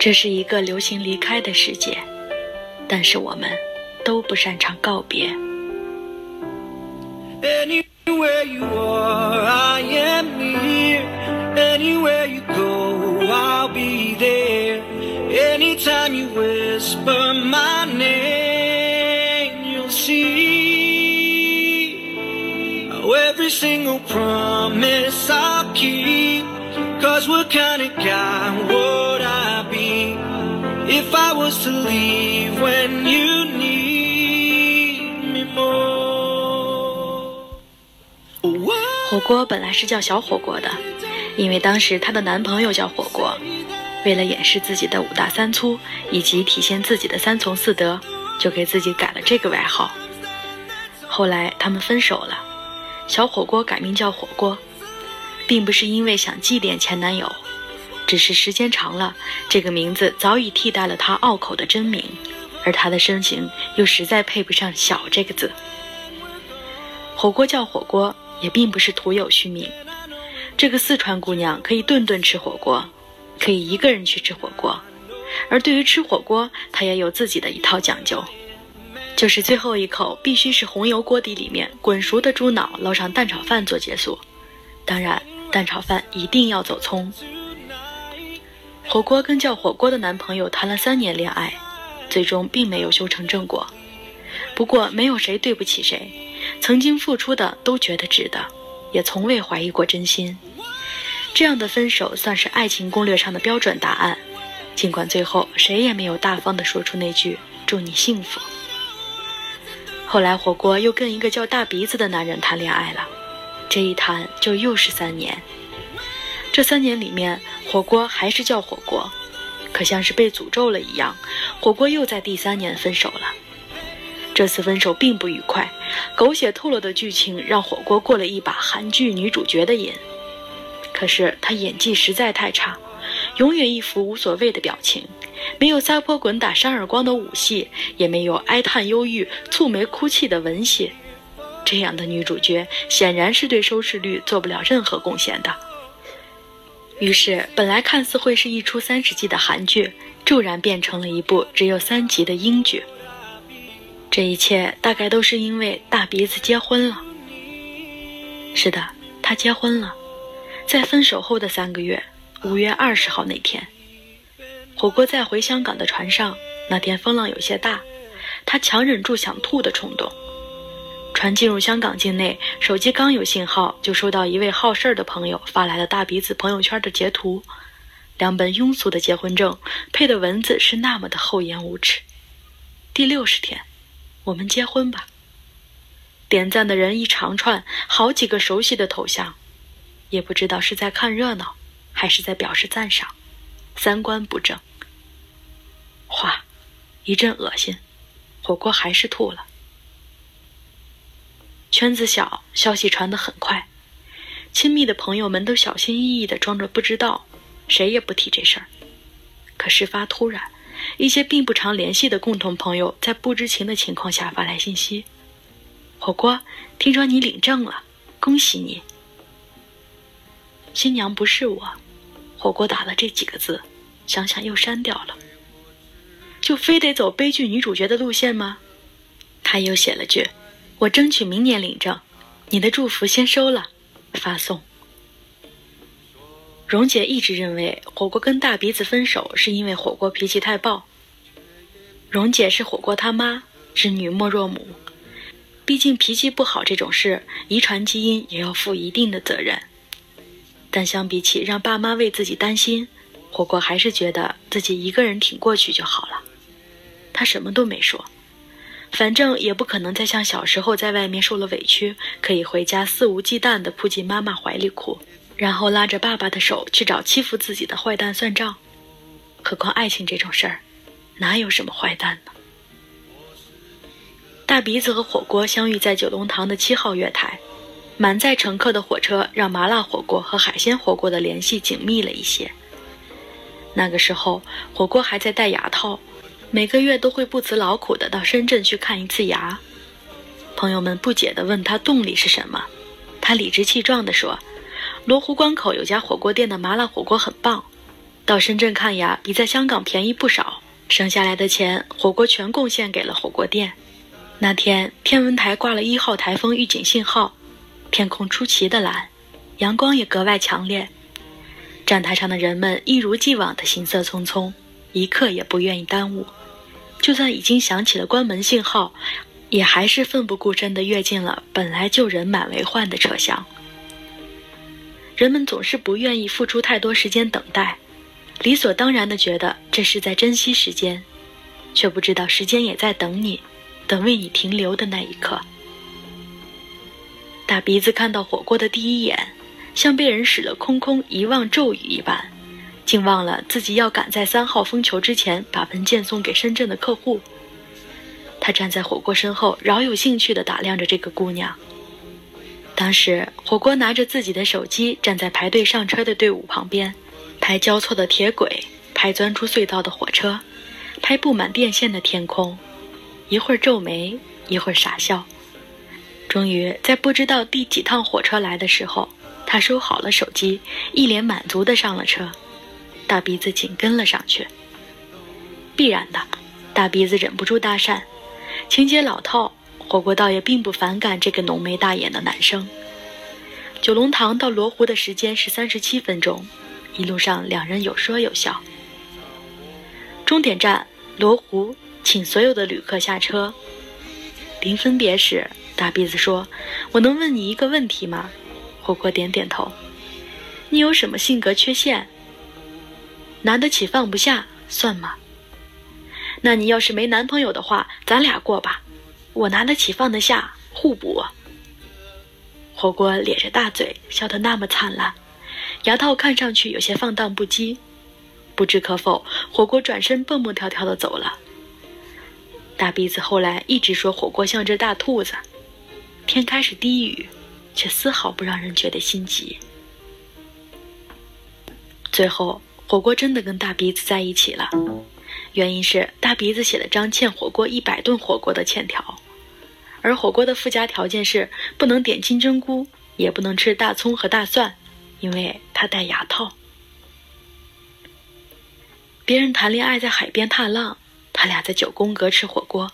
这是一个流行离开的世界，但是我们都不擅长告别。anywhere you are i am near anywhere you go i'll be there anytime you whisper my name you'll see every single promise I'll keep. Cause what kind of guy if I was to leave when you need me more? 火锅本来是叫小火锅的，因为当时她的男朋友叫火锅。为了掩饰自己的五大三粗，以及体现自己的三从四德，就给自己改了这个外号。后来他们分手了，小火锅改名叫火锅。并不是因为想祭奠前男友，只是时间长了，这个名字早已替代了他拗口的真名，而他的身形又实在配不上“小”这个字。火锅叫火锅，也并不是徒有虚名。这个四川姑娘可以顿顿吃火锅，可以一个人去吃火锅，而对于吃火锅，她也有自己的一套讲究，就是最后一口必须是红油锅底里面滚熟的猪脑捞上蛋炒饭做结束，当然。蛋炒饭一定要走葱。火锅跟叫火锅的男朋友谈了三年恋爱，最终并没有修成正果。不过没有谁对不起谁，曾经付出的都觉得值得，也从未怀疑过真心。这样的分手算是爱情攻略上的标准答案。尽管最后谁也没有大方地说出那句“祝你幸福”。后来火锅又跟一个叫大鼻子的男人谈恋爱了。这一谈就又是三年，这三年里面，火锅还是叫火锅，可像是被诅咒了一样，火锅又在第三年分手了。这次分手并不愉快，狗血透了的剧情让火锅过了一把韩剧女主角的瘾。可是她演技实在太差，永远一副无所谓的表情，没有撒泼滚打扇耳光的武戏，也没有哀叹忧郁、蹙眉哭泣的文戏。这样的女主角显然是对收视率做不了任何贡献的。于是，本来看似会是一出三十集的韩剧，骤然变成了一部只有三集的英剧。这一切大概都是因为大鼻子结婚了。是的，他结婚了，在分手后的三个月，五月二十号那天，火锅在回香港的船上，那天风浪有些大，他强忍住想吐的冲动。船进入香港境内，手机刚有信号，就收到一位好事儿的朋友发来了大鼻子朋友圈的截图，两本庸俗的结婚证，配的文字是那么的厚颜无耻。第六十天，我们结婚吧。点赞的人一长串，好几个熟悉的头像，也不知道是在看热闹，还是在表示赞赏，三观不正。哗，一阵恶心，火锅还是吐了。圈子小，消息传得很快，亲密的朋友们都小心翼翼地装着不知道，谁也不提这事儿。可事发突然，一些并不常联系的共同朋友在不知情的情况下发来信息：“火锅，听说你领证了，恭喜你。”新娘不是我，火锅打了这几个字，想想又删掉了。就非得走悲剧女主角的路线吗？他又写了句。我争取明年领证，你的祝福先收了，发送。蓉姐一直认为火锅跟大鼻子分手是因为火锅脾气太暴。蓉姐是火锅他妈，知女莫若母，毕竟脾气不好这种事，遗传基因也要负一定的责任。但相比起让爸妈为自己担心，火锅还是觉得自己一个人挺过去就好了。他什么都没说。反正也不可能再像小时候在外面受了委屈，可以回家肆无忌惮地扑进妈妈怀里哭，然后拉着爸爸的手去找欺负自己的坏蛋算账。何况爱情这种事儿，哪有什么坏蛋呢？大鼻子和火锅相遇在九龙塘的七号月台，满载乘客的火车让麻辣火锅和海鲜火锅的联系紧密了一些。那个时候，火锅还在戴牙套。每个月都会不辞劳苦的到深圳去看一次牙，朋友们不解地问他动力是什么，他理直气壮地说：“罗湖关口有家火锅店的麻辣火锅很棒，到深圳看牙比在香港便宜不少，省下来的钱火锅全贡献给了火锅店。那天天文台挂了一号台风预警信号，天空出奇的蓝，阳光也格外强烈。站台上的人们一如既往的行色匆匆，一刻也不愿意耽误。就算已经响起了关门信号，也还是奋不顾身地跃进了本来就人满为患的车厢。人们总是不愿意付出太多时间等待，理所当然地觉得这是在珍惜时间，却不知道时间也在等你，等为你停留的那一刻。大鼻子看到火锅的第一眼，像被人使了空空遗忘咒语一般。竟忘了自己要赶在三号风球之前把文件送给深圳的客户。他站在火锅身后，饶有兴趣地打量着这个姑娘。当时，火锅拿着自己的手机站在排队上车的队伍旁边，拍交错的铁轨，拍钻出隧道的火车，拍布满电线的天空，一会儿皱眉，一会儿傻笑。终于，在不知道第几趟火车来的时候，他收好了手机，一脸满足地上了车。大鼻子紧跟了上去。必然的，大鼻子忍不住搭讪。情节老套，火锅倒也并不反感这个浓眉大眼的男生。九龙塘到罗湖的时间是三十七分钟，一路上两人有说有笑。终点站罗湖，请所有的旅客下车。临分别时，大鼻子说：“我能问你一个问题吗？”火锅点点头。你有什么性格缺陷？拿得起放不下，算吗？那你要是没男朋友的话，咱俩过吧。我拿得起放得下，互补。火锅咧着大嘴，笑得那么灿烂，牙套看上去有些放荡不羁。不知可否，火锅转身蹦蹦跳跳的走了。大鼻子后来一直说火锅像只大兔子。天开始低语，却丝毫不让人觉得心急。最后。火锅真的跟大鼻子在一起了，原因是大鼻子写了张欠火锅一百顿火锅的欠条，而火锅的附加条件是不能点金针菇，也不能吃大葱和大蒜，因为他戴牙套。别人谈恋爱在海边踏浪，他俩在九宫格吃火锅；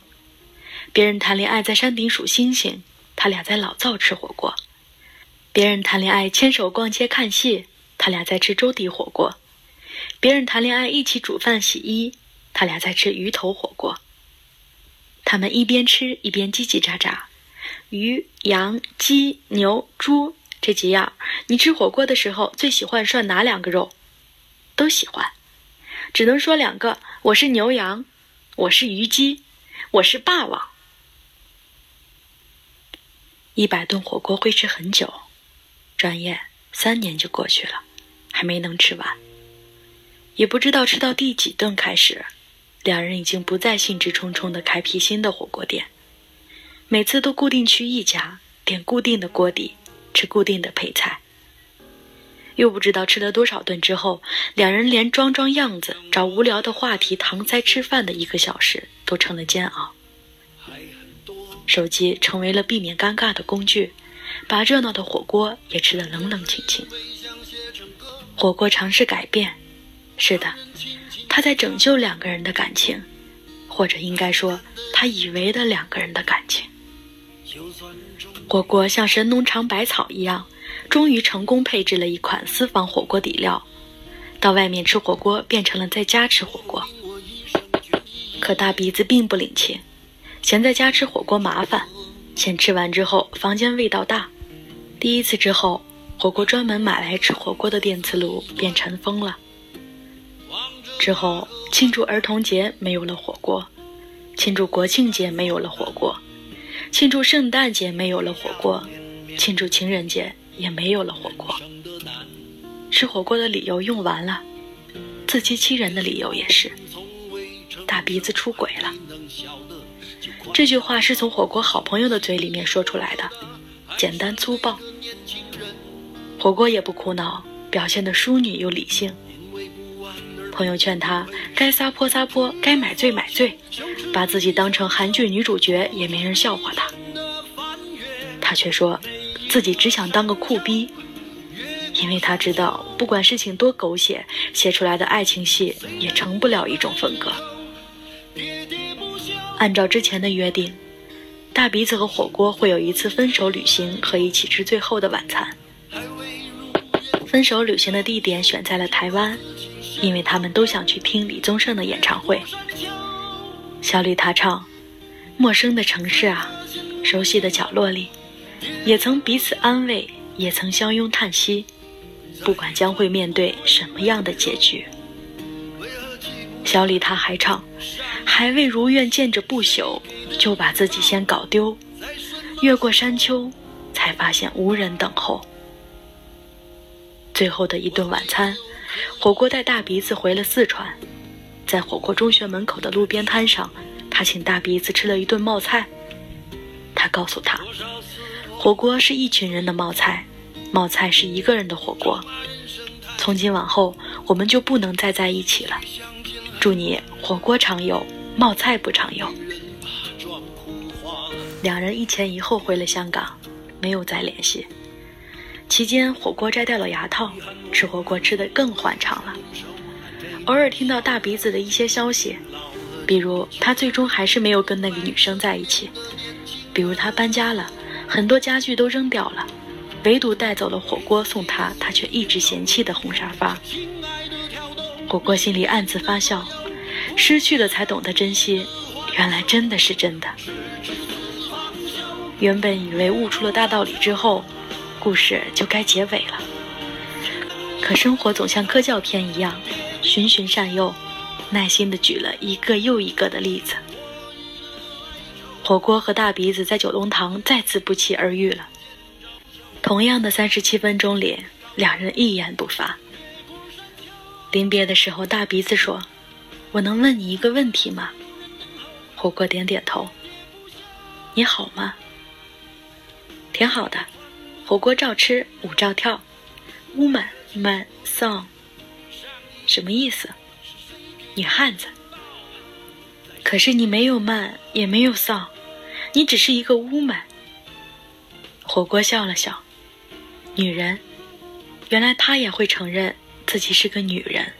别人谈恋爱在山顶数星星，他俩在老灶吃火锅；别人谈恋爱牵手逛街看戏，他俩在吃粥底火锅。别人谈恋爱一起煮饭洗衣，他俩在吃鱼头火锅。他们一边吃一边叽叽喳喳。鱼、羊、鸡、牛、猪这几样，你吃火锅的时候最喜欢涮哪两个肉？都喜欢，只能说两个。我是牛羊，我是鱼鸡，我是霸王。一百顿火锅会吃很久，转眼三年就过去了，还没能吃完。也不知道吃到第几顿开始，两人已经不再兴致冲冲地开辟新的火锅店，每次都固定去一家，点固定的锅底，吃固定的配菜。又不知道吃了多少顿之后，两人连装装样子、找无聊的话题搪塞吃饭的一个小时都成了煎熬。手机成为了避免尴尬的工具，把热闹的火锅也吃得冷冷清清。火锅尝试改变。是的，他在拯救两个人的感情，或者应该说，他以为的两个人的感情。火锅像神农尝百草一样，终于成功配置了一款私房火锅底料，到外面吃火锅变成了在家吃火锅。可大鼻子并不领情，嫌在家吃火锅麻烦，嫌吃完之后房间味道大。第一次之后，火锅专门买来吃火锅的电磁炉便尘封了。之后，庆祝儿童节没有了火锅，庆祝国庆节没有了火锅，庆祝圣诞节没有了火锅，庆祝情人节也没有了火锅。吃火锅的理由用完了，自欺欺人的理由也是。大鼻子出轨了，这句话是从火锅好朋友的嘴里面说出来的，简单粗暴。火锅也不苦恼，表现的淑女又理性。朋友劝他该撒泼撒泼，该买醉买醉，把自己当成韩剧女主角也没人笑话他。他却说，自己只想当个酷逼。因为他知道，不管事情多狗血，写出来的爱情戏也成不了一种风格。按照之前的约定，大鼻子和火锅会有一次分手旅行和一起吃最后的晚餐。分手旅行的地点选在了台湾，因为他们都想去听李宗盛的演唱会。小李他唱：“陌生的城市啊，熟悉的角落里，也曾彼此安慰，也曾相拥叹息。不管将会面对什么样的结局。”小李他还唱。还未如愿见着不朽，就把自己先搞丢。越过山丘，才发现无人等候。最后的一顿晚餐，火锅带大鼻子回了四川。在火锅中学门口的路边摊上，他请大鼻子吃了一顿冒菜。他告诉他，火锅是一群人的冒菜，冒菜是一个人的火锅。从今往后，我们就不能再在一起了。祝你火锅常有。冒菜不常有，两人一前一后回了香港，没有再联系。期间，火锅摘掉了牙套，吃火锅吃得更欢畅了。偶尔听到大鼻子的一些消息，比如他最终还是没有跟那个女生在一起，比如他搬家了，很多家具都扔掉了，唯独带走了火锅送他，他却一直嫌弃的红沙发。火锅心里暗自发笑。失去了才懂得珍惜，原来真的是真的。原本以为悟出了大道理之后，故事就该结尾了。可生活总像科教片一样，循循善诱，耐心的举了一个又一个的例子。火锅和大鼻子在九龙塘再次不期而遇了。同样的三十七分钟里，两人一言不发。临别的时候，大鼻子说。我能问你一个问题吗？火锅点点头。你好吗？挺好的。火锅照吃，舞照跳。Woman, man, song。什么意思？女汉子。可是你没有 man，也没有 song，你只是一个 woman。火锅笑了笑。女人，原来她也会承认自己是个女人。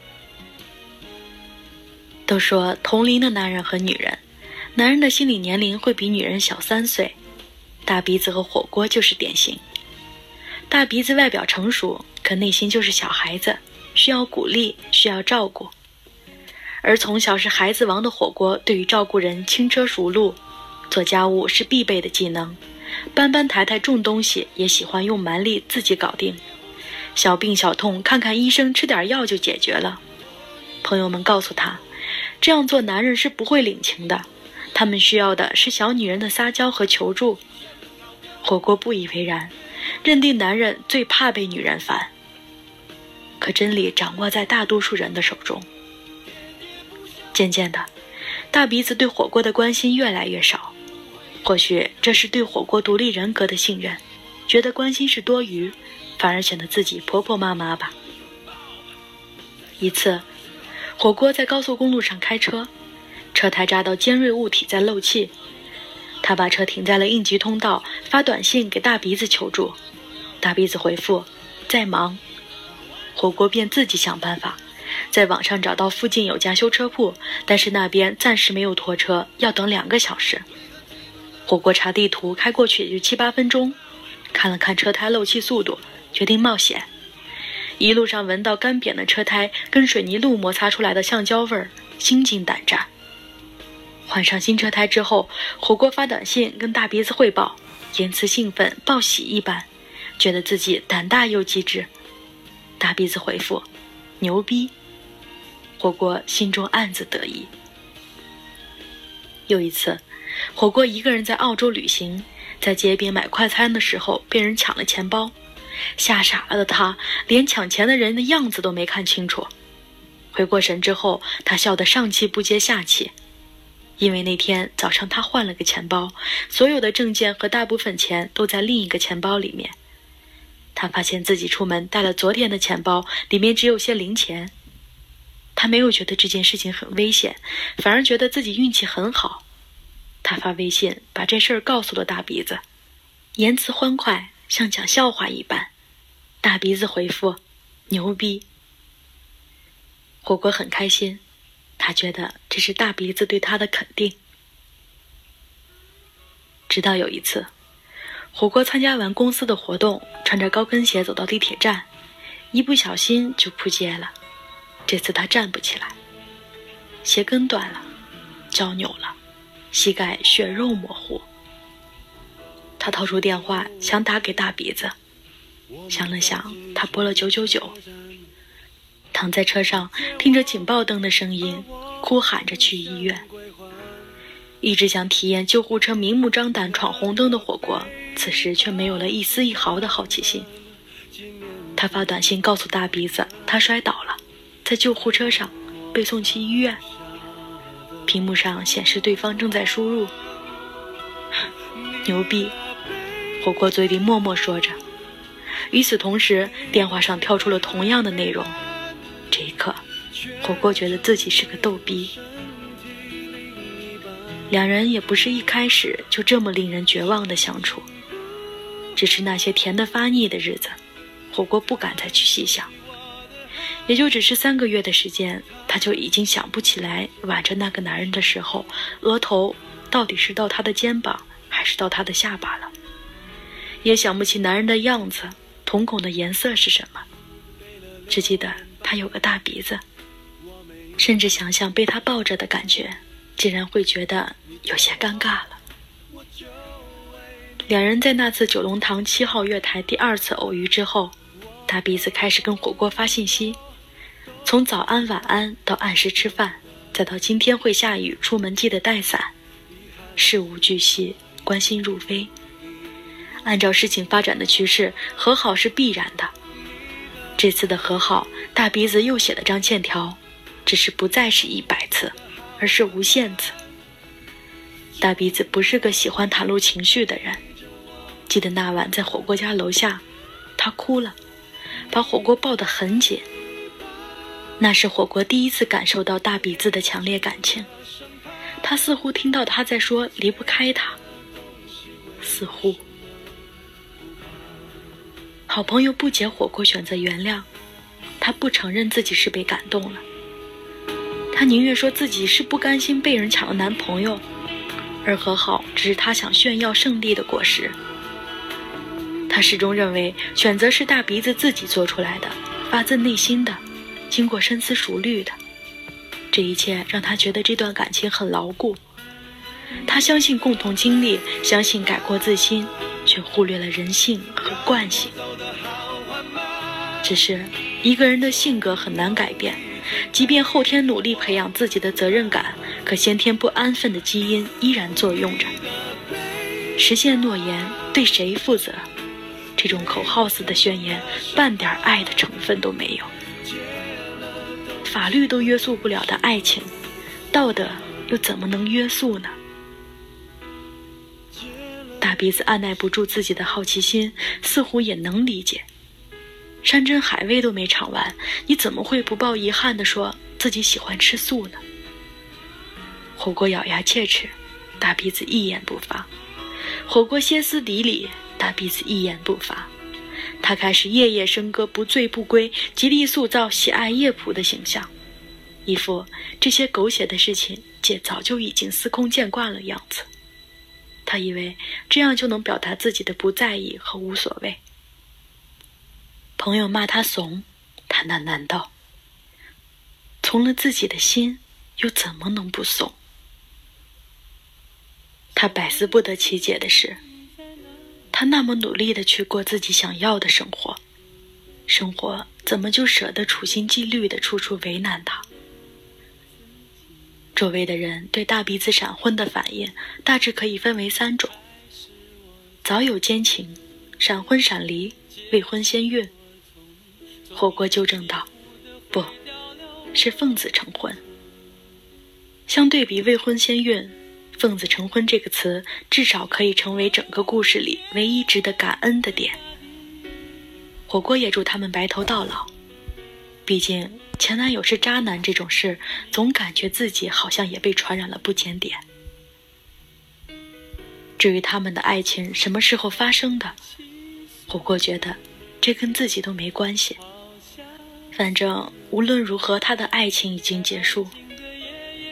都说同龄的男人和女人，男人的心理年龄会比女人小三岁。大鼻子和火锅就是典型。大鼻子外表成熟，可内心就是小孩子，需要鼓励，需要照顾。而从小是孩子王的火锅，对于照顾人轻车熟路，做家务是必备的技能，搬搬抬抬重东西也喜欢用蛮力自己搞定。小病小痛看看医生，吃点药就解决了。朋友们告诉他。这样做，男人是不会领情的。他们需要的是小女人的撒娇和求助。火锅不以为然，认定男人最怕被女人烦。可真理掌握在大多数人的手中。渐渐的，大鼻子对火锅的关心越来越少。或许这是对火锅独立人格的信任，觉得关心是多余，反而显得自己婆婆妈妈吧。一次。火锅在高速公路上开车，车胎扎到尖锐物体在漏气，他把车停在了应急通道，发短信给大鼻子求助。大鼻子回复在忙，火锅便自己想办法，在网上找到附近有家修车铺，但是那边暂时没有拖车，要等两个小时。火锅查地图，开过去也就七八分钟，看了看车胎漏气速度，决定冒险。一路上闻到干瘪的车胎跟水泥路摩擦出来的橡胶味儿，心惊胆战。换上新车胎之后，火锅发短信跟大鼻子汇报，言辞兴奋，报喜一般，觉得自己胆大又机智。大鼻子回复：“牛逼。”火锅心中暗自得意。又一次，火锅一个人在澳洲旅行，在街边买快餐的时候被人抢了钱包。吓傻了的他，连抢钱的人的样子都没看清楚。回过神之后，他笑得上气不接下气，因为那天早上他换了个钱包，所有的证件和大部分钱都在另一个钱包里面。他发现自己出门带了昨天的钱包，里面只有些零钱。他没有觉得这件事情很危险，反而觉得自己运气很好。他发微信把这事儿告诉了大鼻子，言辞欢快。像讲笑话一般，大鼻子回复：“牛逼。”火锅很开心，他觉得这是大鼻子对他的肯定。直到有一次，火锅参加完公司的活动，穿着高跟鞋走到地铁站，一不小心就扑街了。这次他站不起来，鞋跟断了，脚扭了，膝盖血肉模糊。他掏出电话想打给大鼻子，想了想，他拨了九九九。躺在车上，听着警报灯的声音，哭喊着去医院。一直想体验救护车明目张胆闯红灯的火锅，此时却没有了一丝一毫的好奇心。他发短信告诉大鼻子，他摔倒了，在救护车上，被送去医院。屏幕上显示对方正在输入。牛逼！火锅嘴里默默说着。与此同时，电话上跳出了同样的内容。这一刻，火锅觉得自己是个逗逼。两人也不是一开始就这么令人绝望的相处，只是那些甜得发腻的日子，火锅不敢再去细想。也就只是三个月的时间，他就已经想不起来挽着那个男人的时候，额头到底是到他的肩膀还是到他的下巴了。也想不起男人的样子，瞳孔的颜色是什么，只记得他有个大鼻子，甚至想想被他抱着的感觉，竟然会觉得有些尴尬了。两人在那次九龙塘七号月台第二次偶遇之后，大鼻子开始跟火锅发信息，从早安晚安到按时吃饭，再到今天会下雨，出门记得带伞，事无巨细，关心入微。按照事情发展的趋势，和好是必然的。这次的和好，大鼻子又写了张欠条，只是不再是一百次，而是无限次。大鼻子不是个喜欢袒露情绪的人。记得那晚在火锅家楼下，他哭了，把火锅抱得很紧。那是火锅第一次感受到大鼻子的强烈感情，他似乎听到他在说离不开他，似乎。好朋友不解火锅选择原谅，他不承认自己是被感动了，他宁愿说自己是不甘心被人抢了男朋友，而和好只是他想炫耀胜利的果实。他始终认为选择是大鼻子自己做出来的，发自内心的，经过深思熟虑的。这一切让他觉得这段感情很牢固。他相信共同经历，相信改过自新。却忽略了人性和惯性。只是一个人的性格很难改变，即便后天努力培养自己的责任感，可先天不安分的基因依然作用着。实现诺言，对谁负责？这种口号似的宣言，半点爱的成分都没有。法律都约束不了的爱情，道德又怎么能约束呢？大鼻子按耐不住自己的好奇心，似乎也能理解。山珍海味都没尝完，你怎么会不抱遗憾地说自己喜欢吃素呢？火锅咬牙切齿，大鼻子一言不发；火锅歇斯底里，大鼻子一言不发。他开始夜夜笙歌，不醉不归，极力塑造喜爱夜蒲的形象，一副这些狗血的事情姐早就已经司空见惯了样子。他以为这样就能表达自己的不在意和无所谓。朋友骂他怂，他喃喃道：“从了自己的心，又怎么能不怂？”他百思不得其解的是，他那么努力的去过自己想要的生活，生活怎么就舍得处心积虑的处处为难他？周围的人对大鼻子闪婚的反应大致可以分为三种：早有奸情，闪婚闪离，未婚先孕。火锅纠正道：“不是奉子成婚。”相对比未婚先孕，“奉子成婚”这个词至少可以成为整个故事里唯一值得感恩的点。火锅也祝他们白头到老，毕竟。前男友是渣男这种事，总感觉自己好像也被传染了不检点。至于他们的爱情什么时候发生的，火锅觉得这跟自己都没关系。反正无论如何，他的爱情已经结束。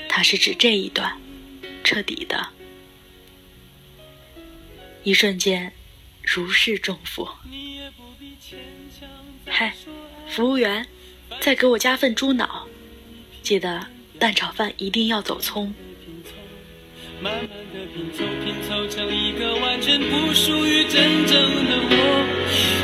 他是指这一段，彻底的。一瞬间，如释重负。嗨，服务员，再给我加份猪脑，记得蛋炒饭一定要走葱。慢慢的拼凑，拼凑成一个完全不属于真正的我。